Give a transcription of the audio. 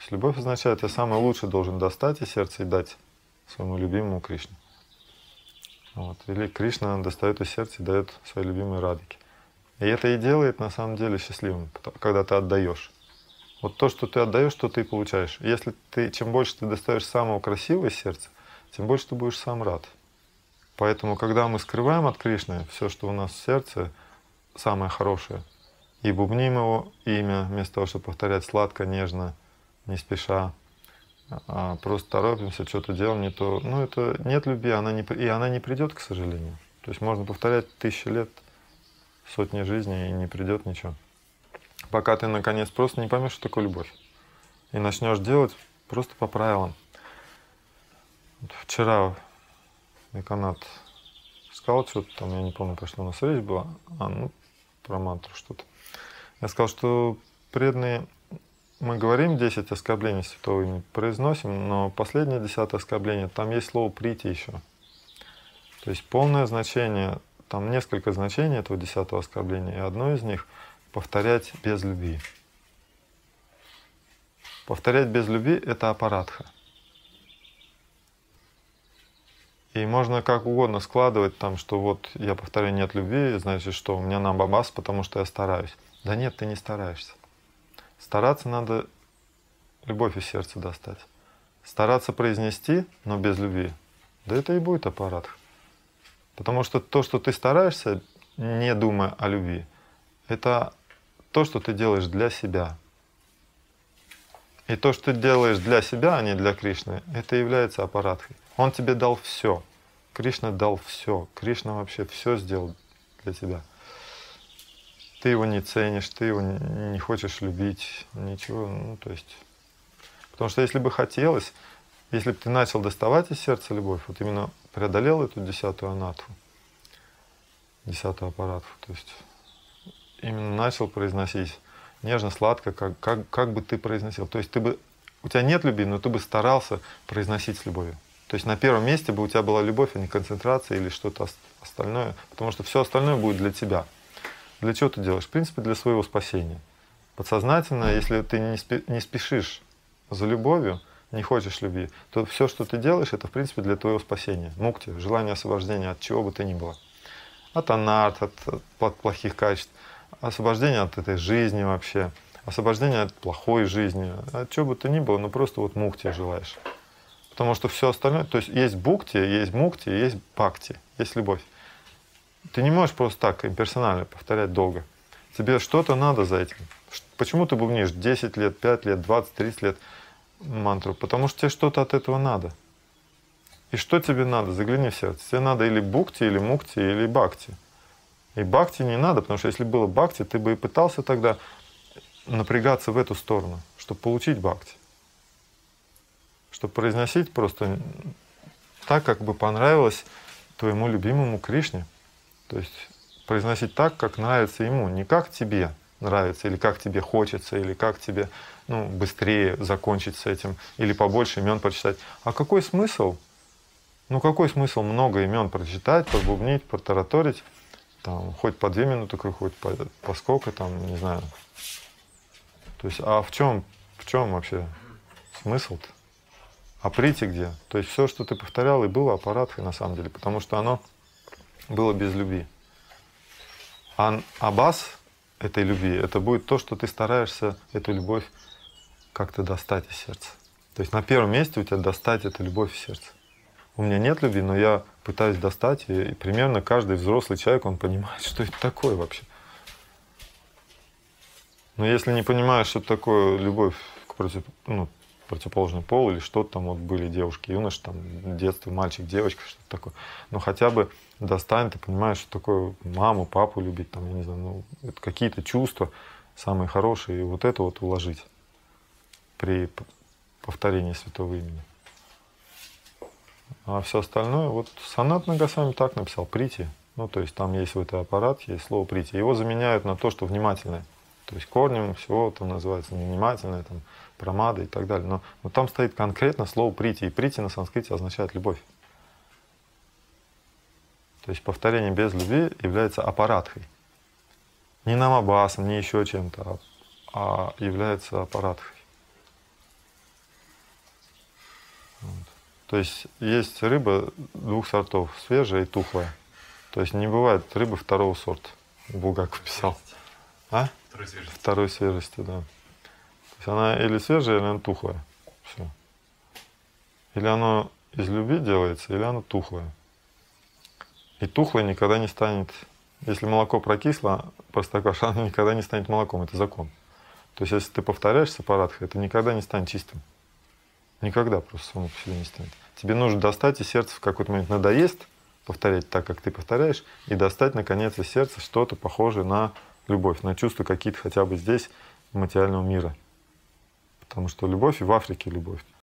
То есть любовь означает, я самое лучшее должен достать из сердца и дать своему любимому Кришне. Вот. Или Кришна достает из сердца и дает своей любимой радике. И это и делает на самом деле счастливым, когда ты отдаешь. Вот то, что ты отдаешь, что ты получаешь. Если ты, чем больше ты достаешь самого красивого из сердца, тем больше ты будешь сам рад. Поэтому, когда мы скрываем от Кришны все, что у нас в сердце, самое хорошее, и бубним его имя, вместо того, чтобы повторять сладко, нежно, не спеша, а просто торопимся, что-то делаем не то. Ну, это нет любви, она не, и она не придет, к сожалению. То есть можно повторять тысячи лет, сотни жизней, и не придет ничего. Пока ты, наконец, просто не поймешь, что такое любовь. И начнешь делать просто по правилам. Вчера Миканат сказал что-то там, я не помню, про что у нас речь была, а, ну, про мантру что-то. Я сказал, что преданные, мы говорим 10 оскорблений святого имени, произносим, но последнее десятое оскорбление, там есть слово «прийти» еще. То есть полное значение, там несколько значений этого десятого оскорбления, и одно из них — повторять без любви. Повторять без любви — это аппаратха. И можно как угодно складывать там, что вот я повторяю нет любви, значит, что у меня намбабас, потому что я стараюсь. Да нет, ты не стараешься. Стараться надо любовь из сердца достать. Стараться произнести, но без любви. Да это и будет аппарат. Потому что то, что ты стараешься, не думая о любви, это то, что ты делаешь для себя. И то, что ты делаешь для себя, а не для Кришны, это является аппаратой. Он тебе дал все. Кришна дал все. Кришна вообще все сделал для тебя. Ты его не ценишь, ты его не хочешь любить, ничего. Ну, то есть, потому что если бы хотелось, если бы ты начал доставать из сердца любовь, вот именно преодолел эту десятую анату, десятую аппарату, то есть именно начал произносить нежно, сладко, как, как, как бы ты произносил. То есть ты бы, у тебя нет любви, но ты бы старался произносить с любовью. То есть на первом месте бы у тебя была любовь, а не концентрация или что-то остальное, потому что все остальное будет для тебя. Для чего ты делаешь? В принципе, для своего спасения. Подсознательно, если ты не, спешишь за любовью, не хочешь любви, то все, что ты делаешь, это в принципе для твоего спасения. Мукти, желание освобождения от чего бы то ни было. От анарт, от, от плохих качеств, освобождение от этой жизни вообще, освобождение от плохой жизни, от чего бы то ни было, но просто вот мукти желаешь. Потому что все остальное, то есть есть букти, есть мукти, есть бхакти, есть любовь. Ты не можешь просто так имперсонально повторять долго. Тебе что-то надо за этим. Почему ты бубнишь 10 лет, 5 лет, 20, 30 лет мантру? Потому что тебе что-то от этого надо. И что тебе надо? Загляни в сердце. Тебе надо или букти, или мукти, или бхакти. И бхакти не надо, потому что если было бхакти, ты бы и пытался тогда напрягаться в эту сторону, чтобы получить бхакти чтобы произносить просто так, как бы понравилось твоему любимому Кришне. То есть произносить так, как нравится ему, не как тебе нравится, или как тебе хочется, или как тебе ну, быстрее закончить с этим, или побольше имен прочитать. А какой смысл? Ну какой смысл много имен прочитать, побубнить, протараторить, там, хоть по две минуты, хоть по, по сколько, там, не знаю. То есть, а в чем, в чем вообще смысл-то? А прийти где? То есть все, что ты повторял, и было аппараткой на самом деле, потому что оно было без любви. А абас этой любви, это будет то, что ты стараешься эту любовь как-то достать из сердца. То есть на первом месте у тебя достать эту любовь в сердце. У меня нет любви, но я пытаюсь достать, и примерно каждый взрослый человек, он понимает, что это такое вообще. Но если не понимаешь, что такое любовь к против, ну, противоположный пол или что-то там вот были девушки, юноши, там детство, мальчик, девочка, что-то такое. Но хотя бы достань, ты понимаешь, что такое маму, папу любить, там, я не знаю, ну, какие-то чувства самые хорошие, и вот это вот уложить при повторении святого имени. А все остальное, вот сонат Нагасами так написал, прити. Ну, то есть там есть в этой аппарат, есть слово прити. Его заменяют на то, что внимательное. То есть корнем всего там называется невнимательное, там, промада и так далее. Но, но там стоит конкретно слово прити. И прити на санскрите означает любовь. То есть повторение без любви является аппаратхой. Не намабасом, не еще чем-то, а, а является аппаратхой. То есть есть рыба двух сортов, свежая и тухлая. То есть не бывает рыбы второго сорта. Булгаков писал. А? Второй свежести. Второй свежести, да. То есть она или свежая, или она тухлая. Все. Или оно из любви делается, или оно тухлое. И тухлое никогда не станет, если молоко прокисло, простокваша, оно никогда не станет молоком, это закон. То есть если ты повторяешь сапаратха, это никогда не станет чистым. Никогда просто само по себе не станет. Тебе нужно достать из сердца в какой-то момент надоест повторять так, как ты повторяешь, и достать, наконец, из сердца что-то похожее на любовь, на чувства какие-то хотя бы здесь материального мира. Потому что любовь и в Африке любовь.